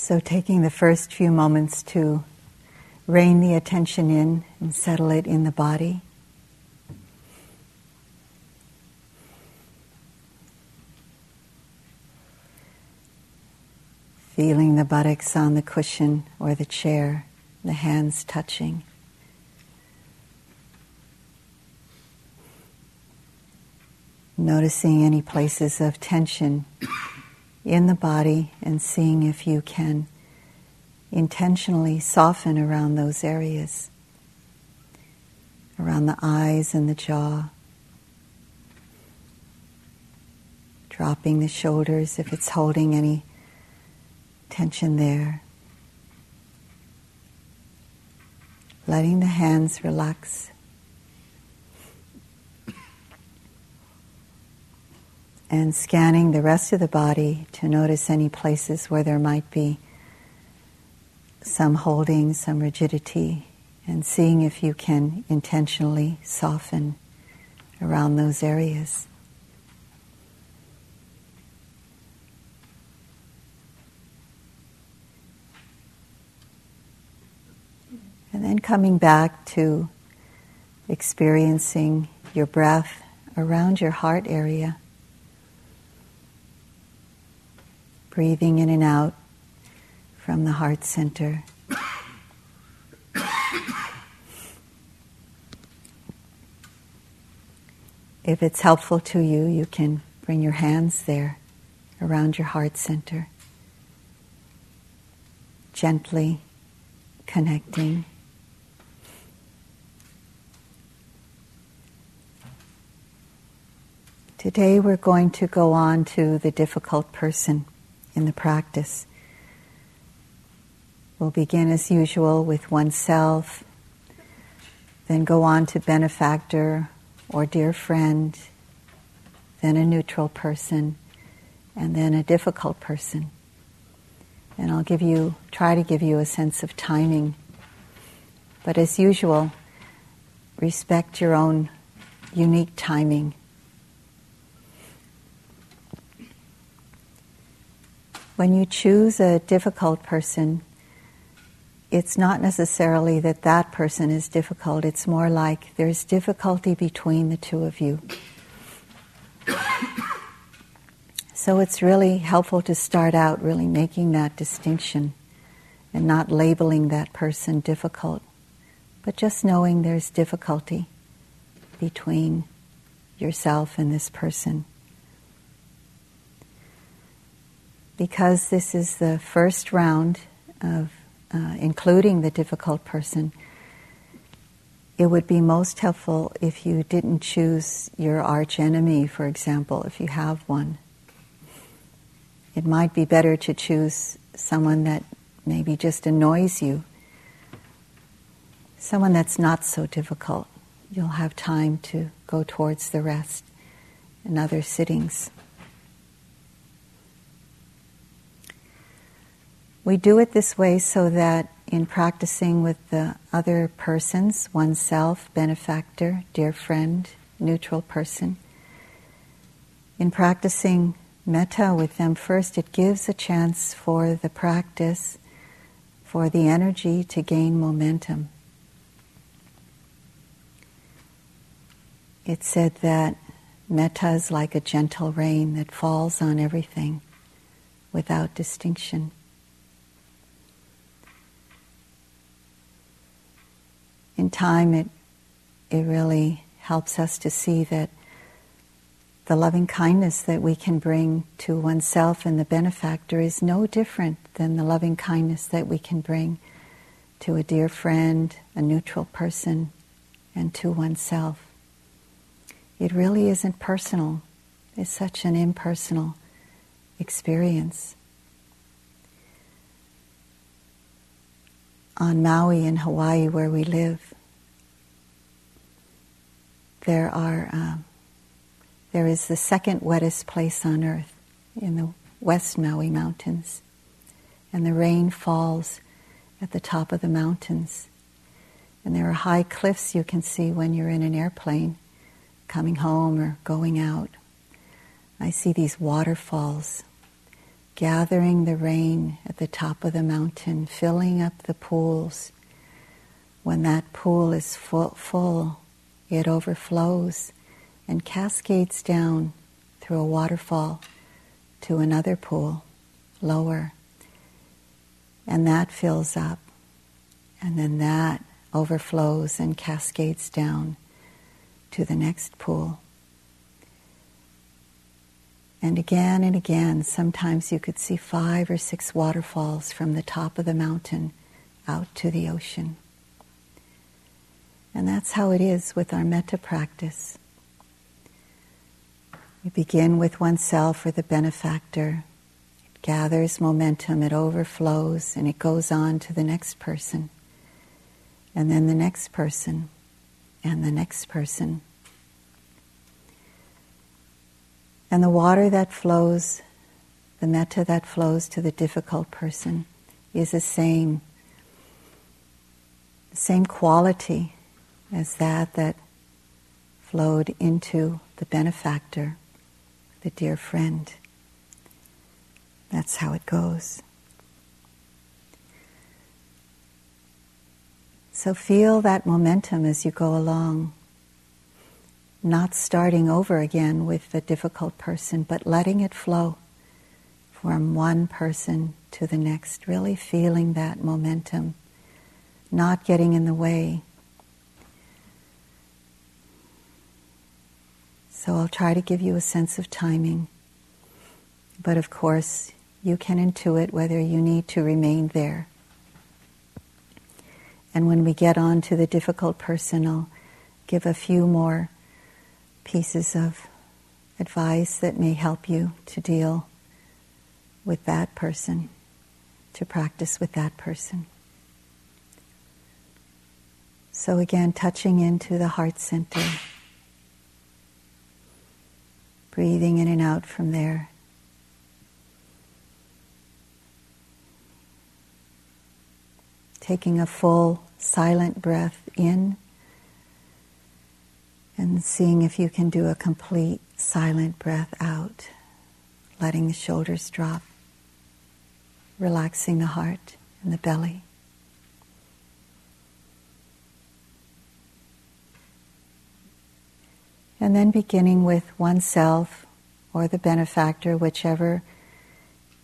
So, taking the first few moments to rein the attention in and settle it in the body. Feeling the buttocks on the cushion or the chair, the hands touching. Noticing any places of tension in the body and seeing if you can intentionally soften around those areas, around the eyes and the jaw. Dropping the shoulders if it's holding any tension there. Letting the hands relax. And scanning the rest of the body to notice any places where there might be some holding, some rigidity, and seeing if you can intentionally soften around those areas. And then coming back to experiencing your breath around your heart area. Breathing in and out from the heart center. If it's helpful to you, you can bring your hands there around your heart center, gently connecting. Today we're going to go on to the difficult person in the practice. We'll begin as usual with oneself, then go on to benefactor or dear friend, then a neutral person, and then a difficult person. And I'll give you, try to give you a sense of timing. But as usual, respect your own unique timing. When you choose a difficult person, it's not necessarily that that person is difficult, it's more like there's difficulty between the two of you. So it's really helpful to start out really making that distinction and not labeling that person difficult, but just knowing there's difficulty between yourself and this person. Because this is the first round of uh, including the difficult person, it would be most helpful if you didn't choose your arch enemy, for example, if you have one. It might be better to choose someone that maybe just annoys you, someone that's not so difficult. You'll have time to go towards the rest in other sittings. We do it this way so that in practicing with the other persons, oneself, benefactor, dear friend, neutral person, in practicing metta with them first, it gives a chance for the practice, for the energy to gain momentum. It said that metta is like a gentle rain that falls on everything without distinction. In time, it, it really helps us to see that the loving kindness that we can bring to oneself and the benefactor is no different than the loving kindness that we can bring to a dear friend, a neutral person, and to oneself. It really isn't personal, it's such an impersonal experience. On Maui in Hawaii, where we live, there are um, there is the second wettest place on earth in the West Maui Mountains, and the rain falls at the top of the mountains, and there are high cliffs you can see when you're in an airplane coming home or going out. I see these waterfalls gathering the rain at the top of the mountain, filling up the pools. When that pool is full, full it overflows and cascades down through a waterfall to another pool lower. And that fills up. And then that overflows and cascades down to the next pool. And again and again, sometimes you could see five or six waterfalls from the top of the mountain out to the ocean. And that's how it is with our metta practice. We begin with oneself or the benefactor. It gathers momentum, it overflows, and it goes on to the next person, and then the next person, and the next person. And the water that flows, the metta that flows to the difficult person, is the same, the same quality as that that flowed into the benefactor, the dear friend. That's how it goes. So feel that momentum as you go along, not starting over again with the difficult person, but letting it flow from one person to the next, really feeling that momentum, not getting in the way, So I'll try to give you a sense of timing. But of course, you can intuit whether you need to remain there. And when we get on to the difficult person, I'll give a few more pieces of advice that may help you to deal with that person, to practice with that person. So, again, touching into the heart center breathing in and out from there. Taking a full silent breath in and seeing if you can do a complete silent breath out, letting the shoulders drop, relaxing the heart and the belly. And then beginning with oneself or the benefactor, whichever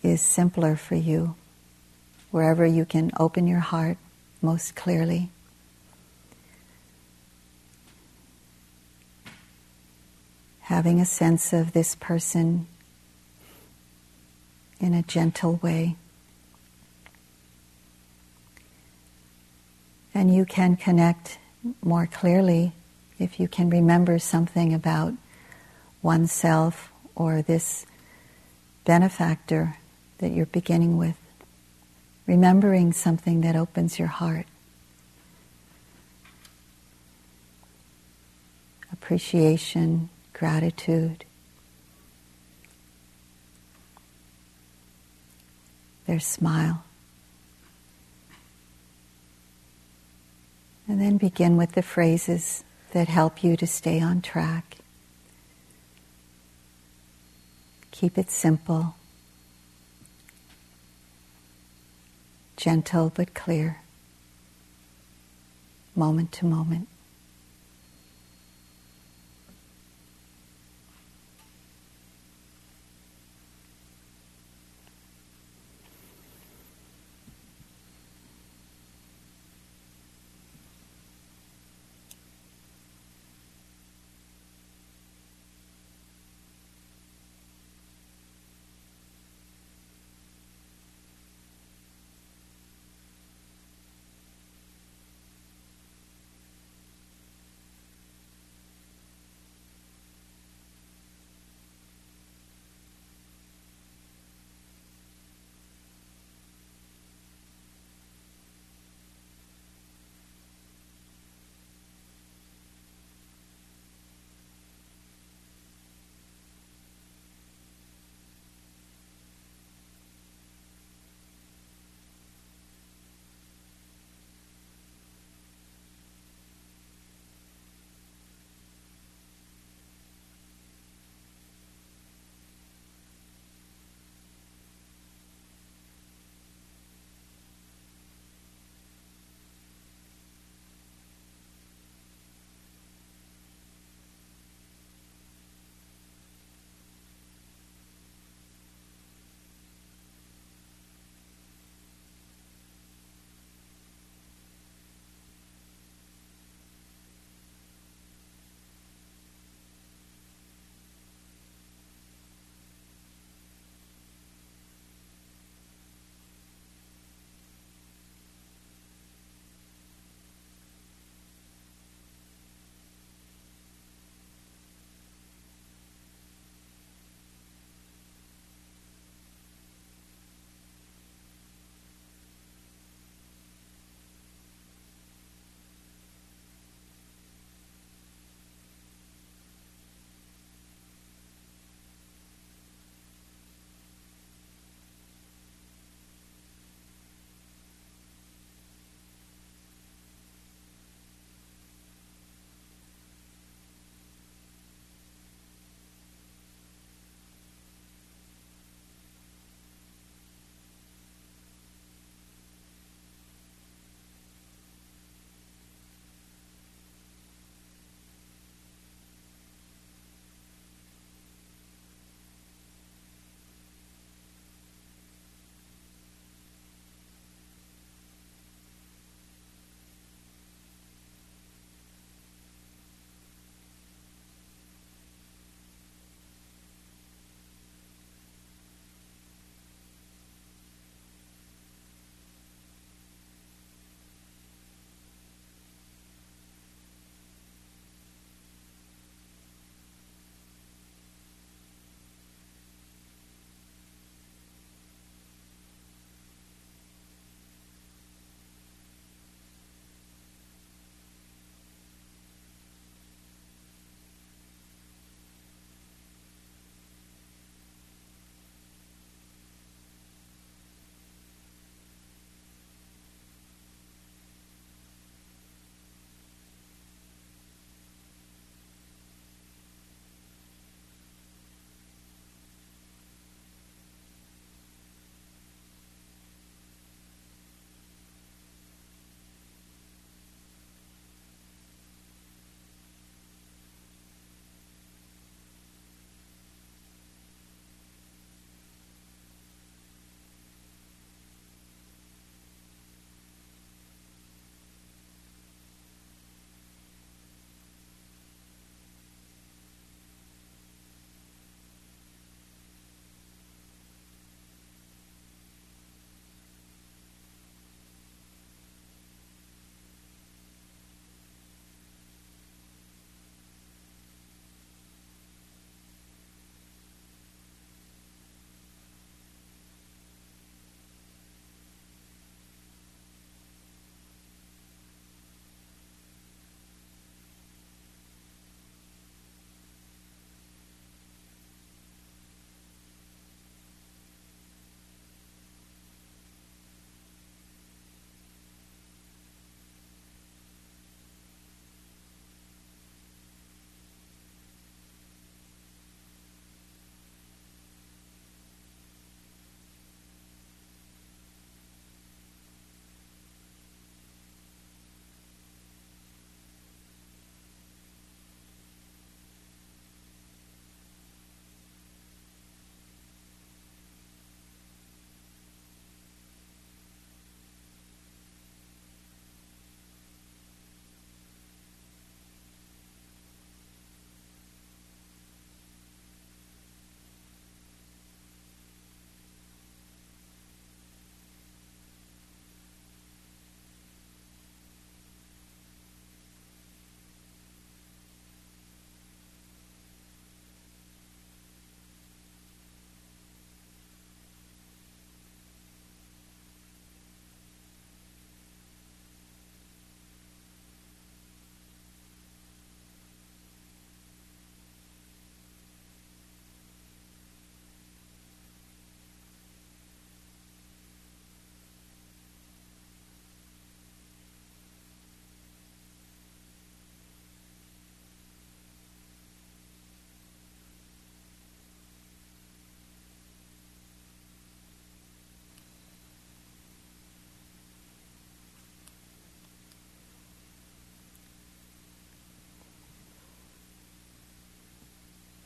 is simpler for you, wherever you can open your heart most clearly. Having a sense of this person in a gentle way. And you can connect more clearly if you can remember something about oneself or this benefactor that you're beginning with, remembering something that opens your heart. Appreciation, gratitude. Their smile. And then begin with the phrases that help you to stay on track. Keep it simple, gentle but clear, moment to moment.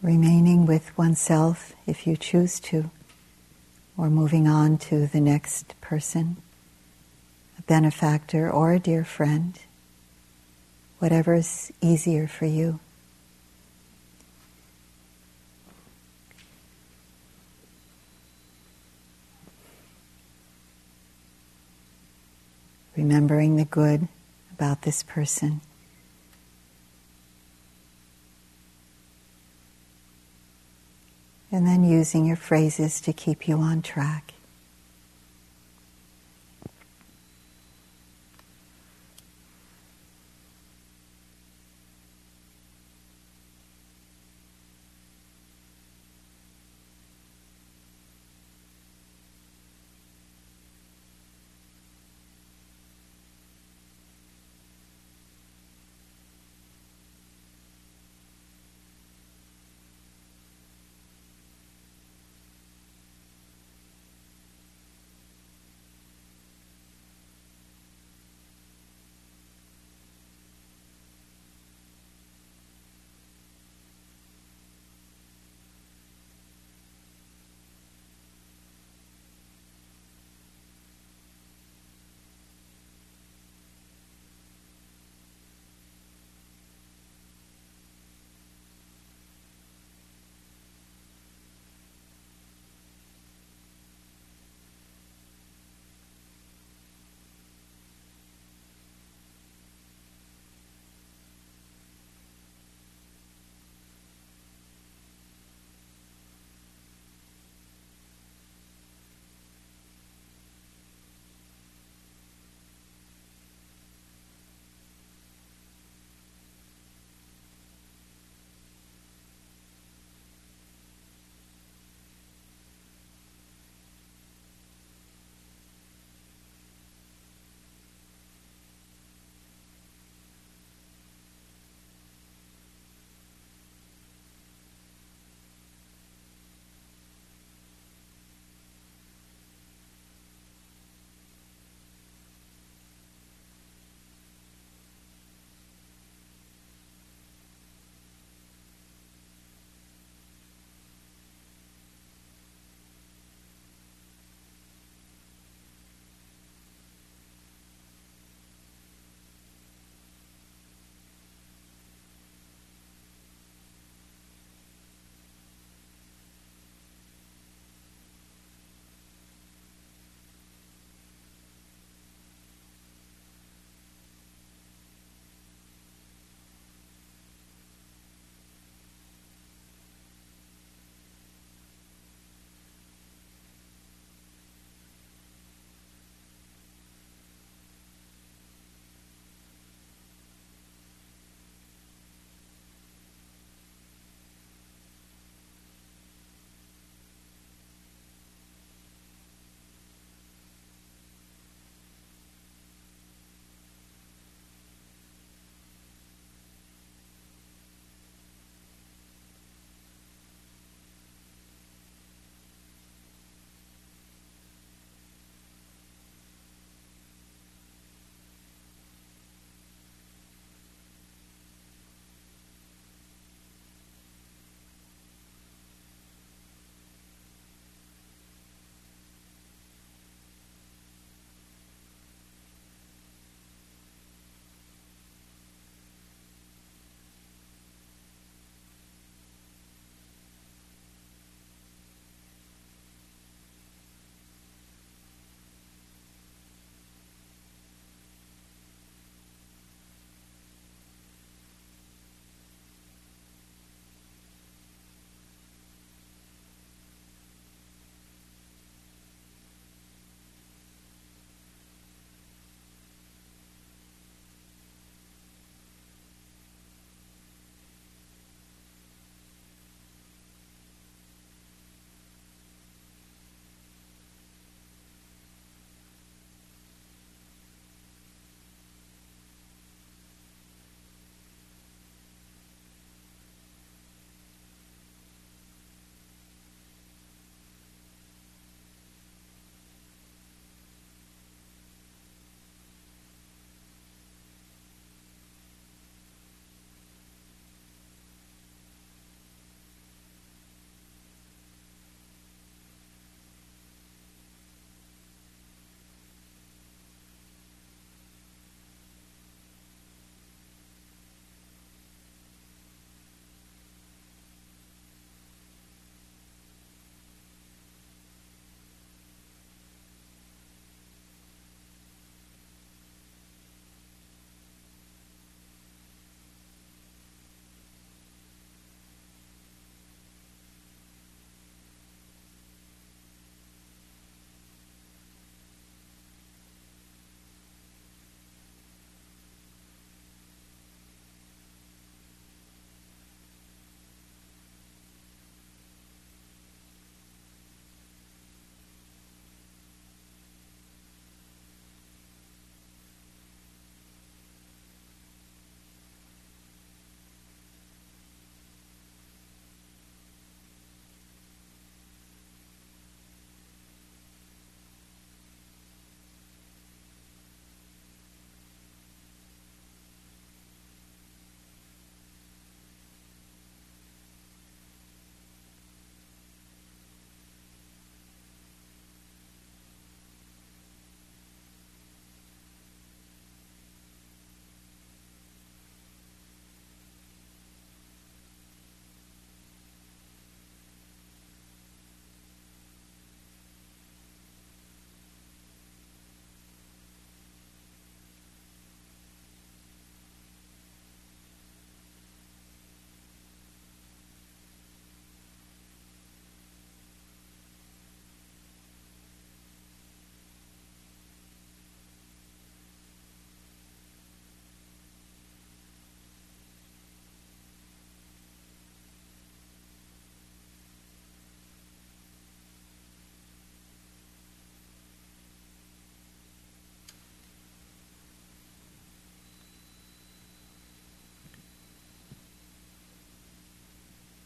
Remaining with oneself if you choose to, or moving on to the next person, a benefactor or a dear friend, whatever's easier for you. Remembering the good about this person. And then using your phrases to keep you on track.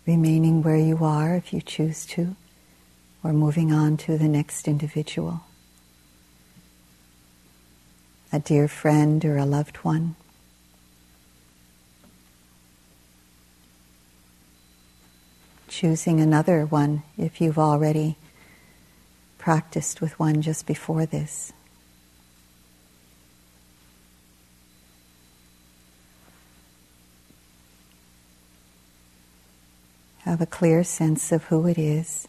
Remaining where you are if you choose to, or moving on to the next individual. A dear friend or a loved one. Choosing another one if you've already practiced with one just before this. Have a clear sense of who it is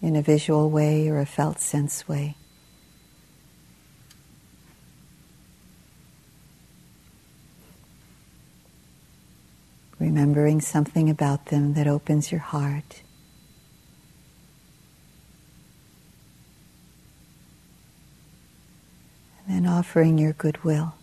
in a visual way or a felt sense way. Remembering something about them that opens your heart. And then offering your goodwill.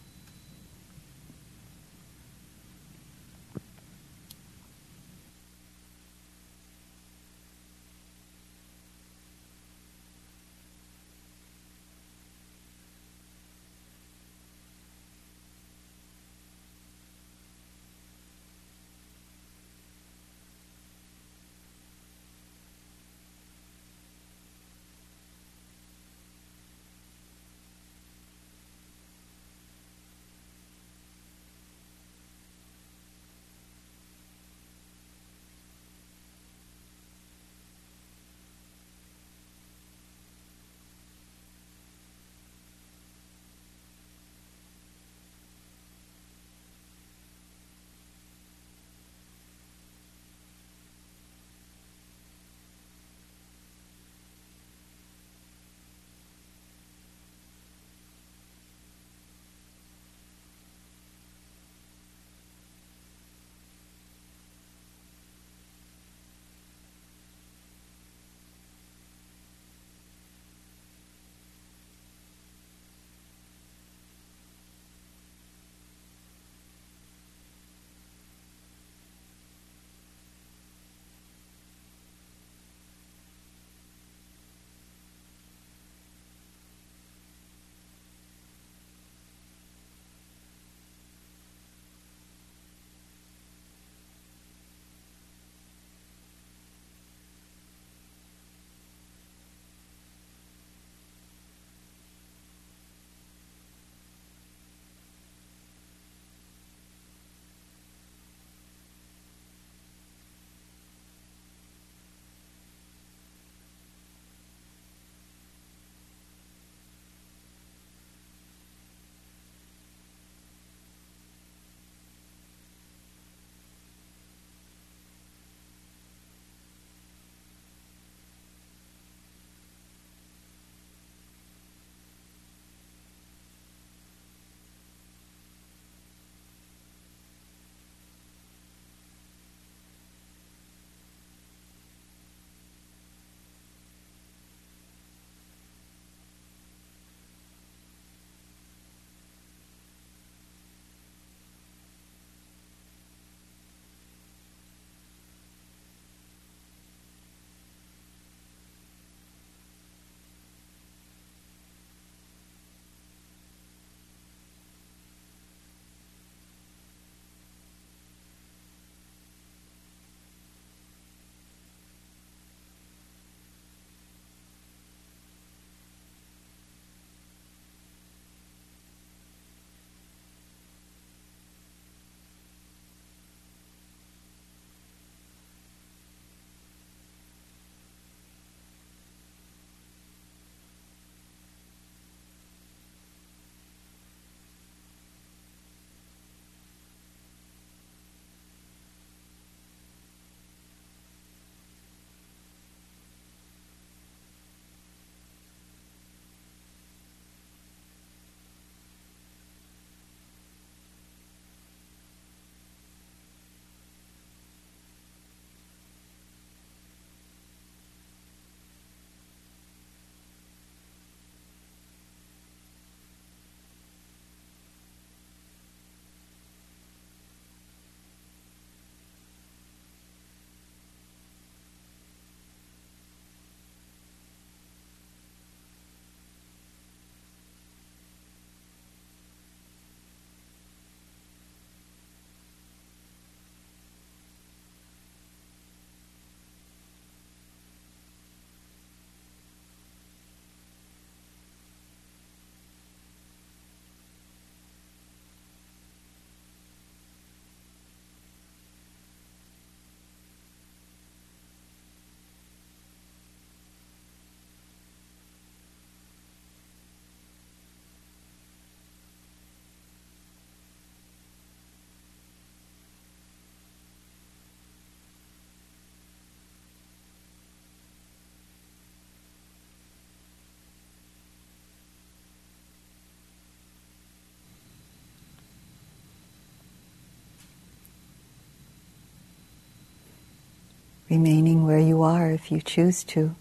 Remaining where you are if you choose to,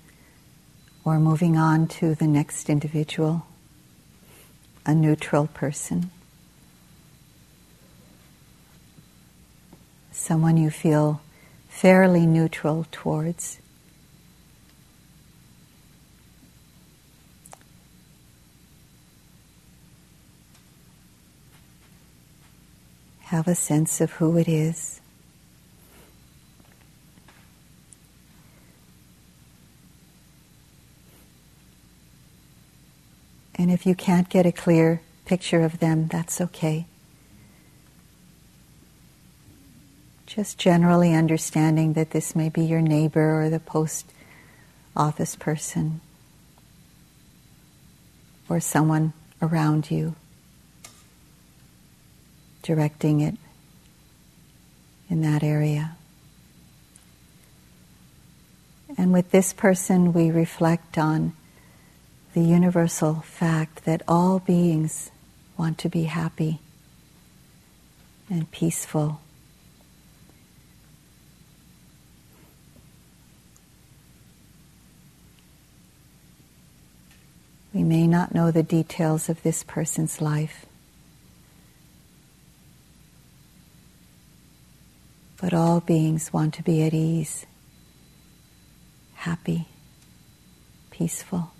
or moving on to the next individual, a neutral person. Someone you feel fairly neutral towards. Have a sense of who it is. And if you can't get a clear picture of them, that's okay. Just generally understanding that this may be your neighbor or the post office person or someone around you directing it in that area. And with this person, we reflect on the universal fact that all beings want to be happy and peaceful. We may not know the details of this person's life. But all beings want to be at ease, happy, peaceful.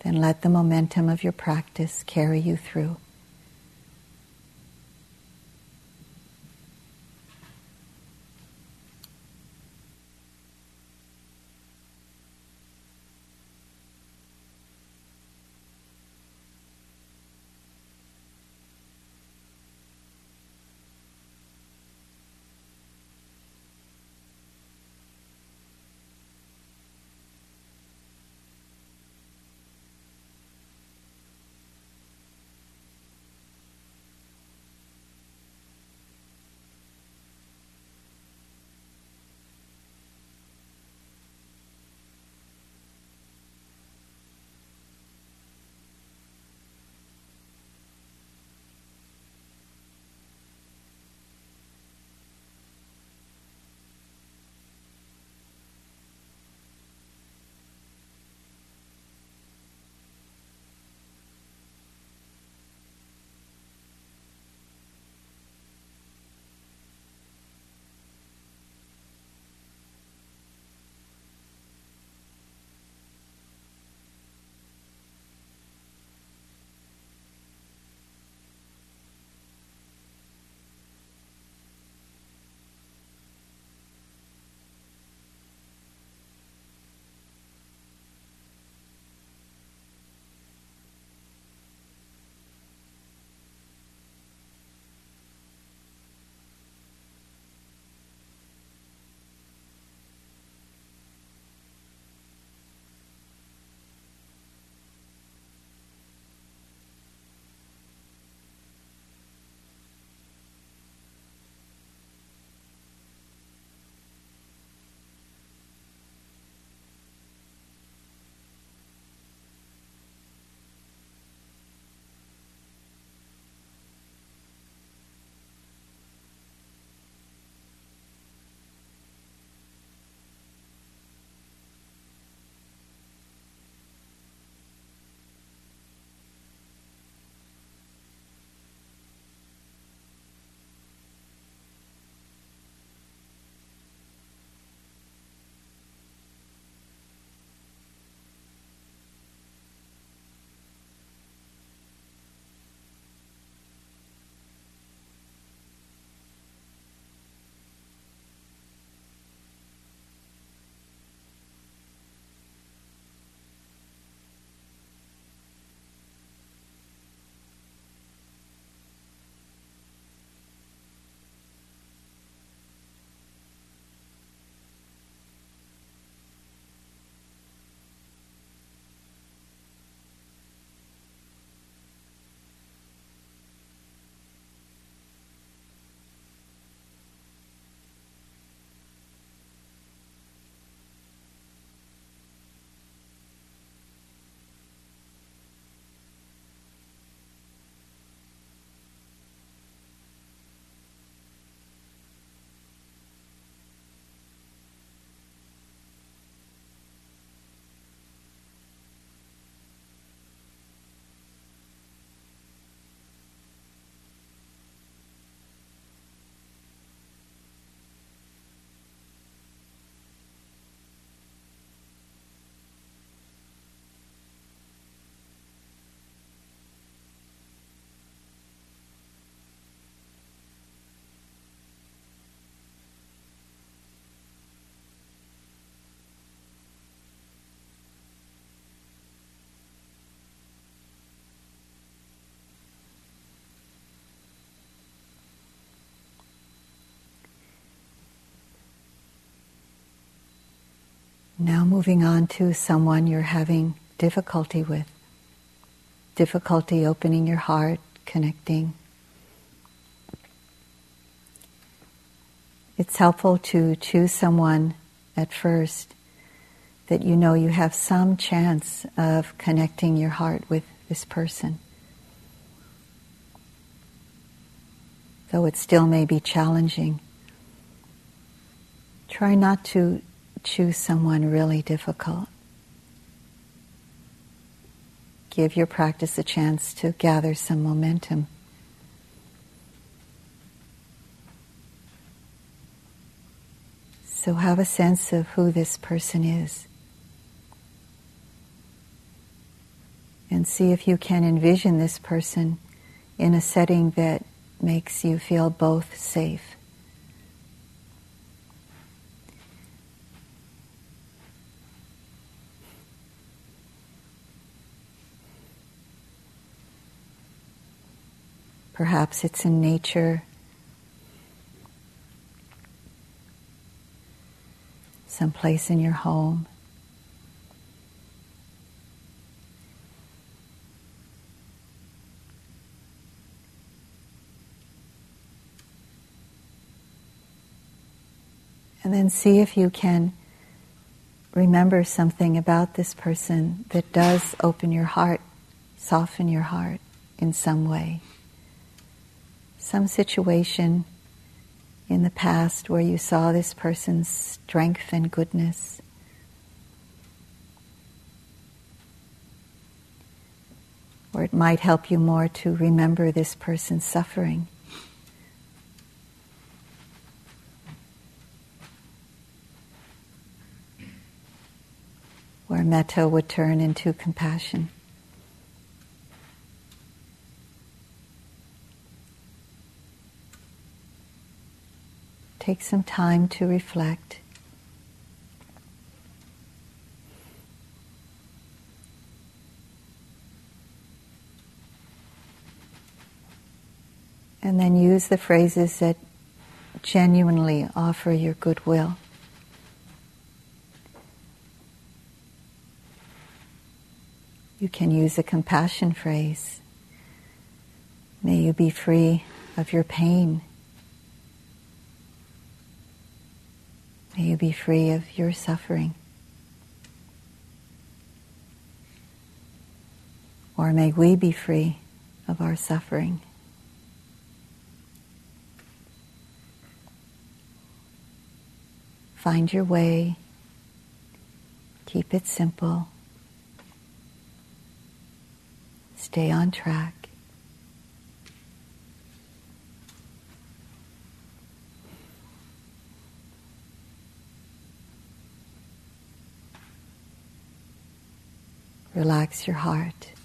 Then let the momentum of your practice carry you through. Now moving on to someone you're having difficulty with. Difficulty opening your heart, connecting. It's helpful to choose someone at first that you know you have some chance of connecting your heart with this person. Though it still may be challenging, try not to choose someone really difficult. Give your practice a chance to gather some momentum. So have a sense of who this person is. And see if you can envision this person in a setting that makes you feel both safe Perhaps it's in nature. Someplace in your home. And then see if you can remember something about this person that does open your heart, soften your heart in some way some situation in the past where you saw this person's strength and goodness. Or it might help you more to remember this person's suffering. Where metta would turn into compassion. Take some time to reflect. And then use the phrases that genuinely offer your goodwill. You can use a compassion phrase. May you be free of your pain. May you be free of your suffering. Or may we be free of our suffering. Find your way. Keep it simple. Stay on track. Relax your heart.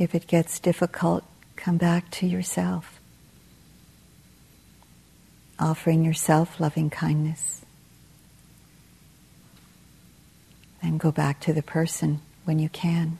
If it gets difficult, come back to yourself, offering yourself loving kindness. Then go back to the person when you can.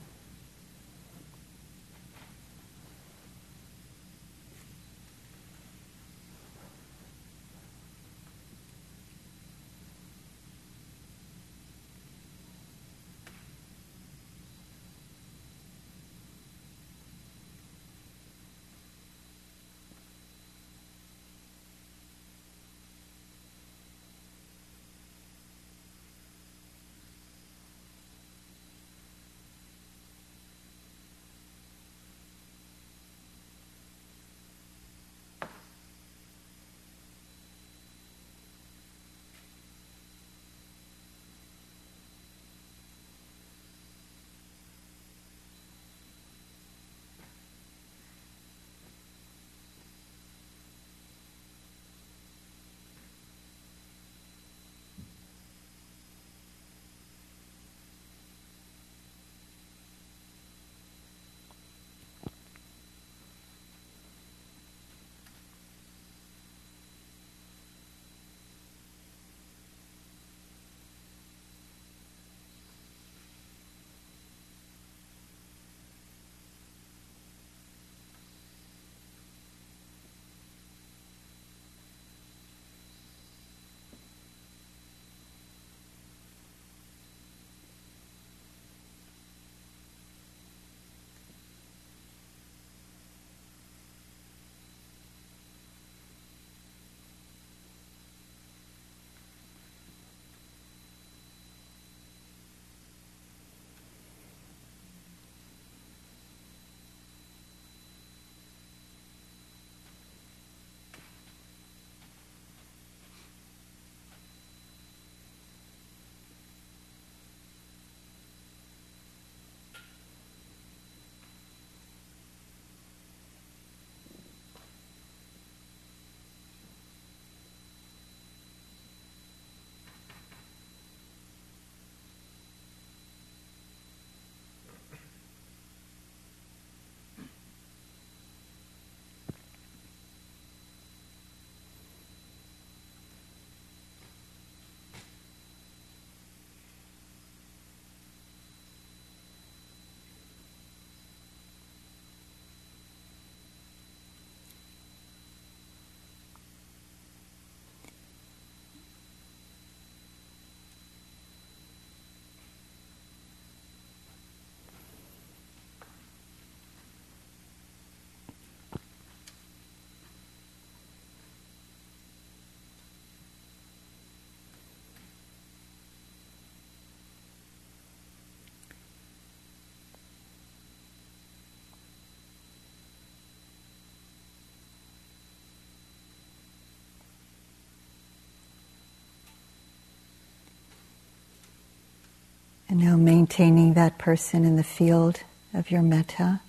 Now maintaining that person in the field of your metta.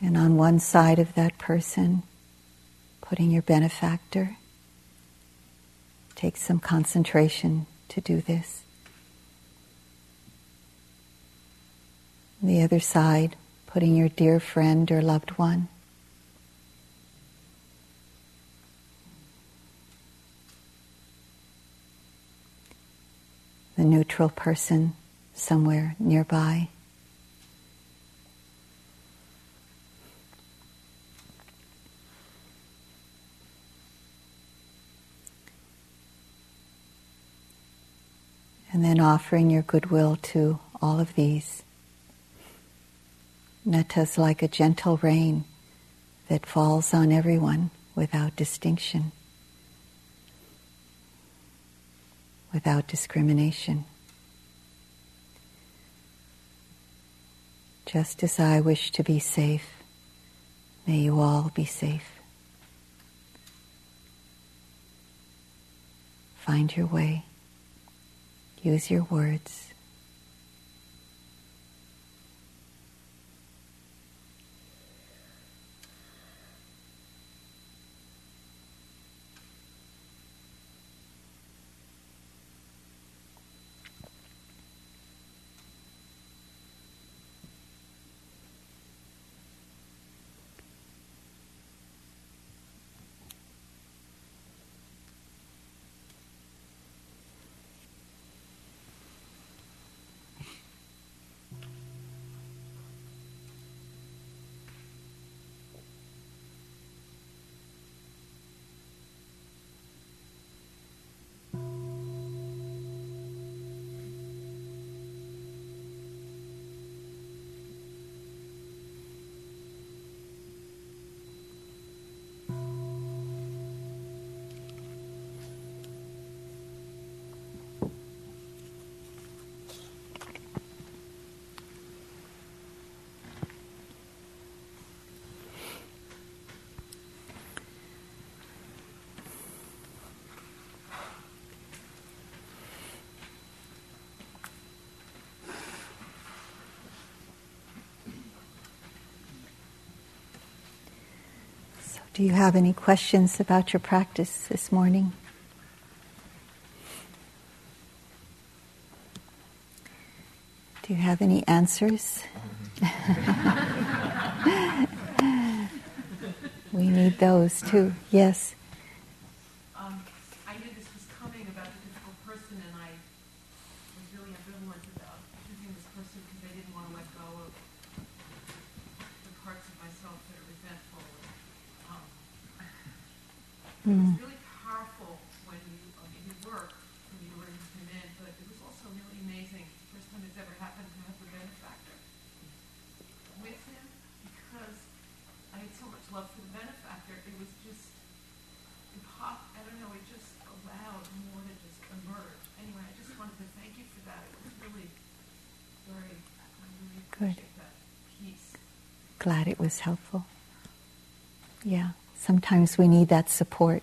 And on one side of that person, putting your benefactor. Take some concentration to do this. the other side, putting your dear friend or loved one. The neutral person somewhere nearby. And then offering your goodwill to all of these. Metta is like a gentle rain that falls on everyone without distinction, without discrimination. Just as I wish to be safe, may you all be safe. Find your way. Use your words. Do you have any questions about your practice this morning? Do you have any answers? we need those too. Yes. Mm. It was really powerful when you, um, in your work, when you were him in, but it was also really amazing, first time it's ever happened to have the benefactor with him, because I had so much love for the benefactor, it was just, it popped, I don't know, it just allowed more to just emerge. Anyway, I just wanted to thank you for that. It was really very, I really Good. Glad it was helpful. Yeah sometimes we need that support.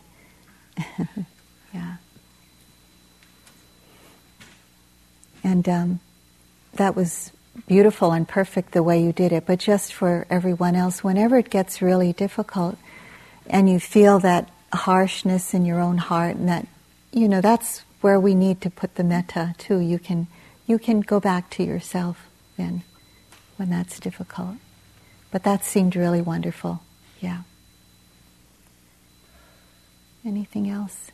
yeah. And um, that was beautiful and perfect the way you did it, but just for everyone else, whenever it gets really difficult and you feel that harshness in your own heart and that, you know, that's where we need to put the metta too. You can, you can go back to yourself then when that's difficult. But that seemed really wonderful. Yeah. Anything else?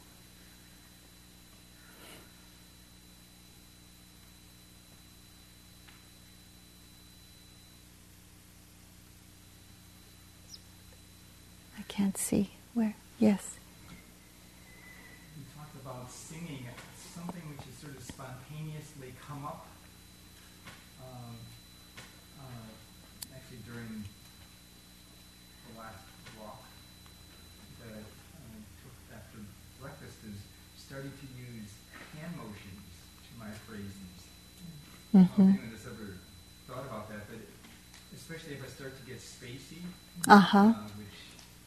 I can't see. Where? Yes. You talked about singing, something which has sort of spontaneously come up. Um, uh, actually, during the last walk that breakfast is starting to use hand motions to my phrases. Mm-hmm. I don't know if anyone has ever thought about that, but especially if I start to get spacey, uh-huh. uh, which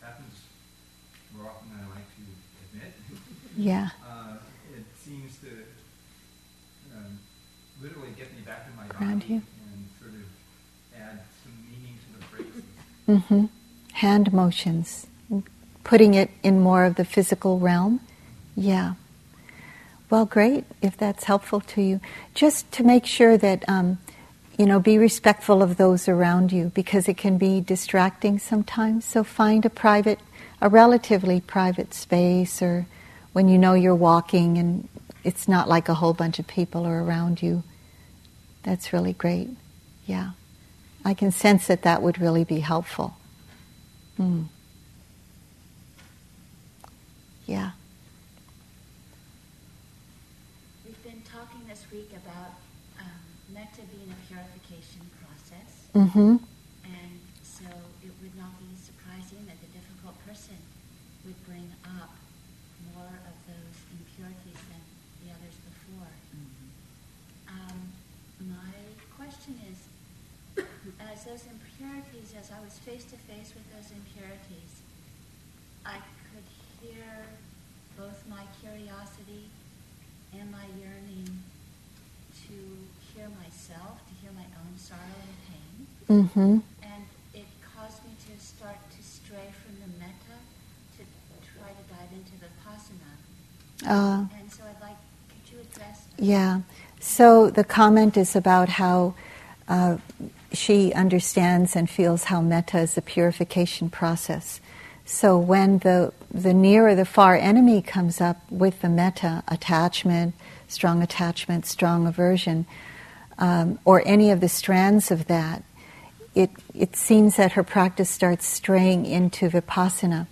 happens more often than I like to admit. yeah. Uh, it seems to um, literally get me back in my Around body you. and sort of add some meaning to the phrases. hmm Hand motions, putting it in more of the physical realm. Yeah. Well, great if that's helpful to you. Just to make sure that, um, you know, be respectful of those around you because it can be distracting sometimes. So find a private, a relatively private space or when you know you're walking and it's not like a whole bunch of people are around you. That's really great. Yeah. I can sense that that would really be helpful. Mm. Yeah. We've been talking this week about um, metta being a purification process, Mm-hmm. and so it would not be surprising that the difficult person would bring up more of those impurities than the others before. Um, my question is, as those impurities, as I was face to face with those impurities, I could hear both my curiosity and my yearning to hear myself, to hear my own sorrow and pain. Mm-hmm. And it caused me to start to stray from the metta to try to dive into vipassana. Uh, And so I'd like, could you address yeah. So the comment is about how uh, she understands and feels how metta is a purification process. So when the the near or the far enemy comes up with the metta attachment, strong attachment, strong aversion, um, or any of the strands of that, it it seems that her practice starts straying into vipassana,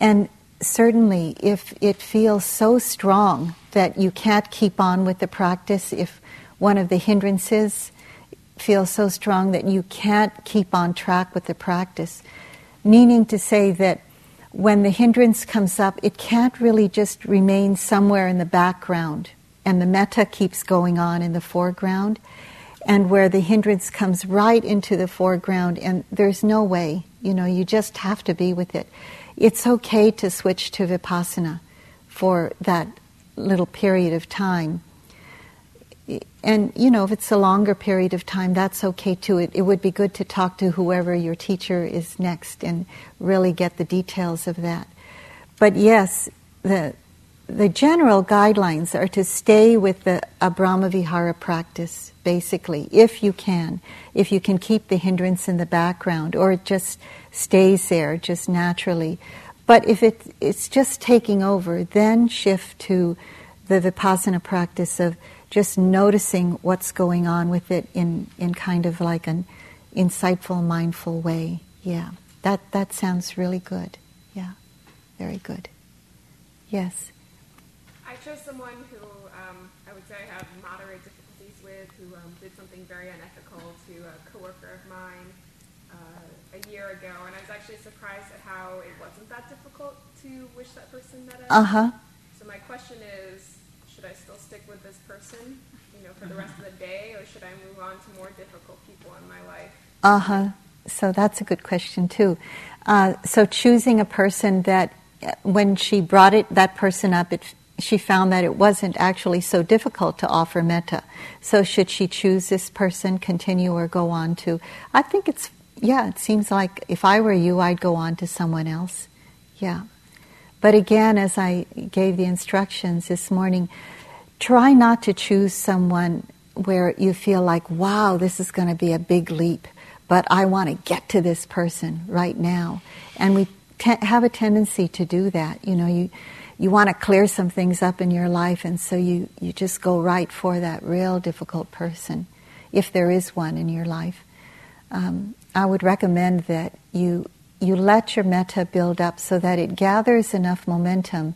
and certainly if it feels so strong that you can't keep on with the practice, if one of the hindrances feels so strong that you can't keep on track with the practice, meaning to say that when the hindrance comes up, it can't really just remain somewhere in the background and the metta keeps going on in the foreground, and where the hindrance comes right into the foreground, and there's no way, you know, you just have to be with it. It's okay to switch to vipassana for that little period of time. And you know if it's a longer period of time that's okay too. It, it would be good to talk to whoever your teacher is next and really get the details of that. But yes the the general guidelines are to stay with the abrahma vihara practice basically if you can if you can keep the hindrance in the background or it just stays there just naturally but if it, it's just taking over then shift to the vipassana practice of just noticing what's going on with it in, in kind of like an insightful, mindful way. Yeah, that, that sounds really good. Yeah, very good. Yes. Someone who um, I would say I have moderate difficulties with, who um, did something very unethical to a coworker of mine uh, a year ago, and I was actually surprised at how it wasn't that difficult to wish that person metta. Uh huh. So my question is, should I still stick with this person, you know, for the rest of the day, or should I move on to more difficult people in my life? Uh huh. So that's a good question too. Uh, so choosing a person that, when she brought it that person up, it, she found that it wasn't actually so difficult to offer metta. So should she choose this person, continue, or go on to? I think it's yeah. It seems like if I were you, I'd go on to someone else. Yeah. But again, as I gave the instructions this morning, try not to choose someone where you feel like, wow, this is going to be a big leap, but I want to get to this person right now. And we te- have a tendency to do that. You know, you, you want to clear some things up in your life, and so you, you just go right for that real difficult person, if there is one in your life. Um, I would recommend that you you let your metta build up so that it gathers enough momentum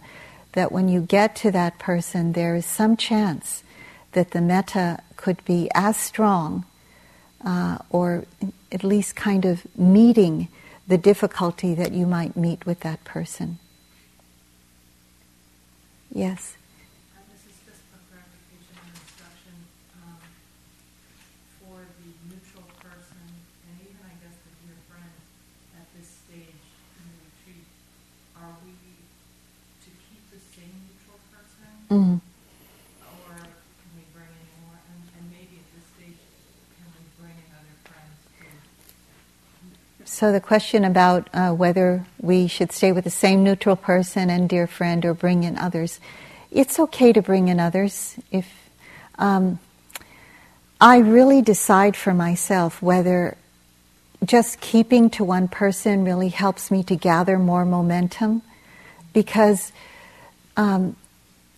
that when you get to that person, there is some chance that the metta could be as strong uh, or at least kind of meeting the difficulty that you might meet with that person. Yes. Uh, this is just for clarification and instruction um, for the neutral person and even, I guess, the dear friend at this stage in the retreat. Are we to keep the same neutral person, Mm. or can we bring in more? And, and maybe so the question about uh, whether we should stay with the same neutral person and dear friend or bring in others, it's okay to bring in others. If um, I really decide for myself whether just keeping to one person really helps me to gather more momentum, because um,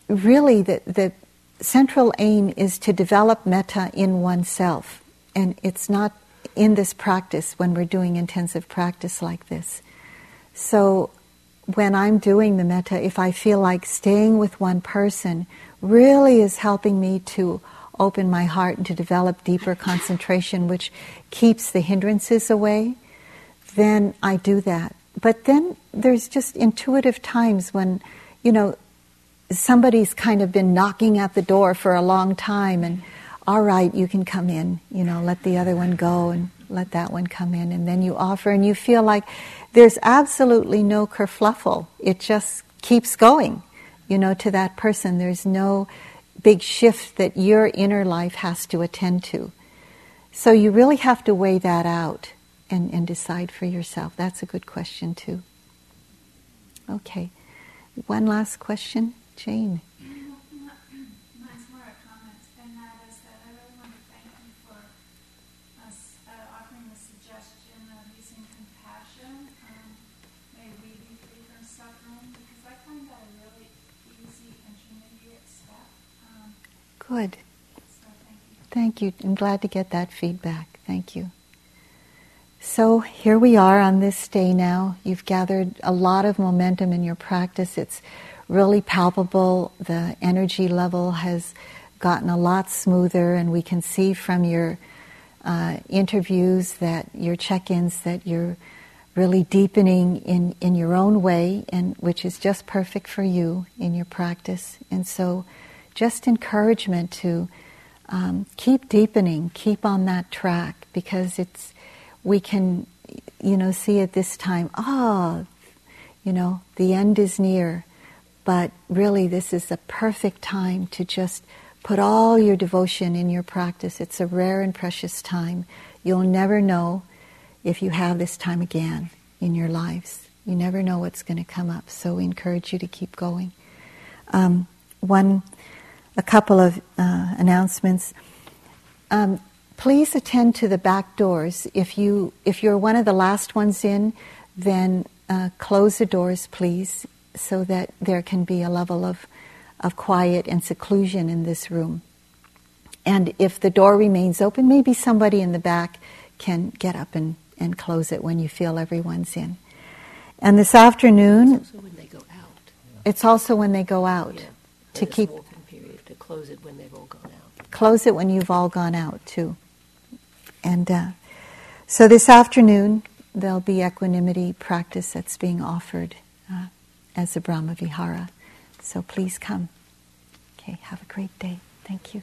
really the the central aim is to develop metta in oneself, and it's not in this practice when we're doing intensive practice like this. So when I'm doing the metta, if I feel like staying with one person really is helping me to open my heart and to develop deeper concentration, which keeps the hindrances away, then I do that. But then there's just intuitive times when, you know, somebody's kind of been knocking at the door for a long time and all right, you can come in, you know, let the other one go and let that one come in. And then you offer and you feel like there's absolutely no kerfluffle. It just keeps going, you know, to that person. There's no big shift that your inner life has to attend to. So you really have to weigh that out and, and decide for yourself. That's a good question, too. Okay. One last question, Jane. Good. Thank you. I'm glad to get that feedback. Thank you. So here we are on this day now. You've gathered a lot of momentum in your practice. It's really palpable. The energy level has gotten a lot smoother, and we can see from your uh, interviews that your check-ins that you're really deepening in, in your own way, and which is just perfect for you in your practice. And so just encouragement to um, keep deepening, keep on that track because it's we can, you know, see at this time, ah, oh, you know, the end is near, but really this is a perfect time to just put all your devotion in your practice. It's a rare and precious time. You'll never know if you have this time again in your lives. You never know what's going to come up. So we encourage you to keep going. Um, one a couple of uh, announcements. Um, please attend to the back doors. If you if you're one of the last ones in, then uh, close the doors, please, so that there can be a level of of quiet and seclusion in this room. And if the door remains open, maybe somebody in the back can get up and, and close it when you feel everyone's in. And this afternoon, it's also when they go out. It's also when they go out yeah. to keep close it when they've all gone out. Close it when you've all gone out, too. And uh, so this afternoon, there'll be equanimity practice that's being offered uh, as a Brahma Vihara. So please come. Okay, have a great day. Thank you.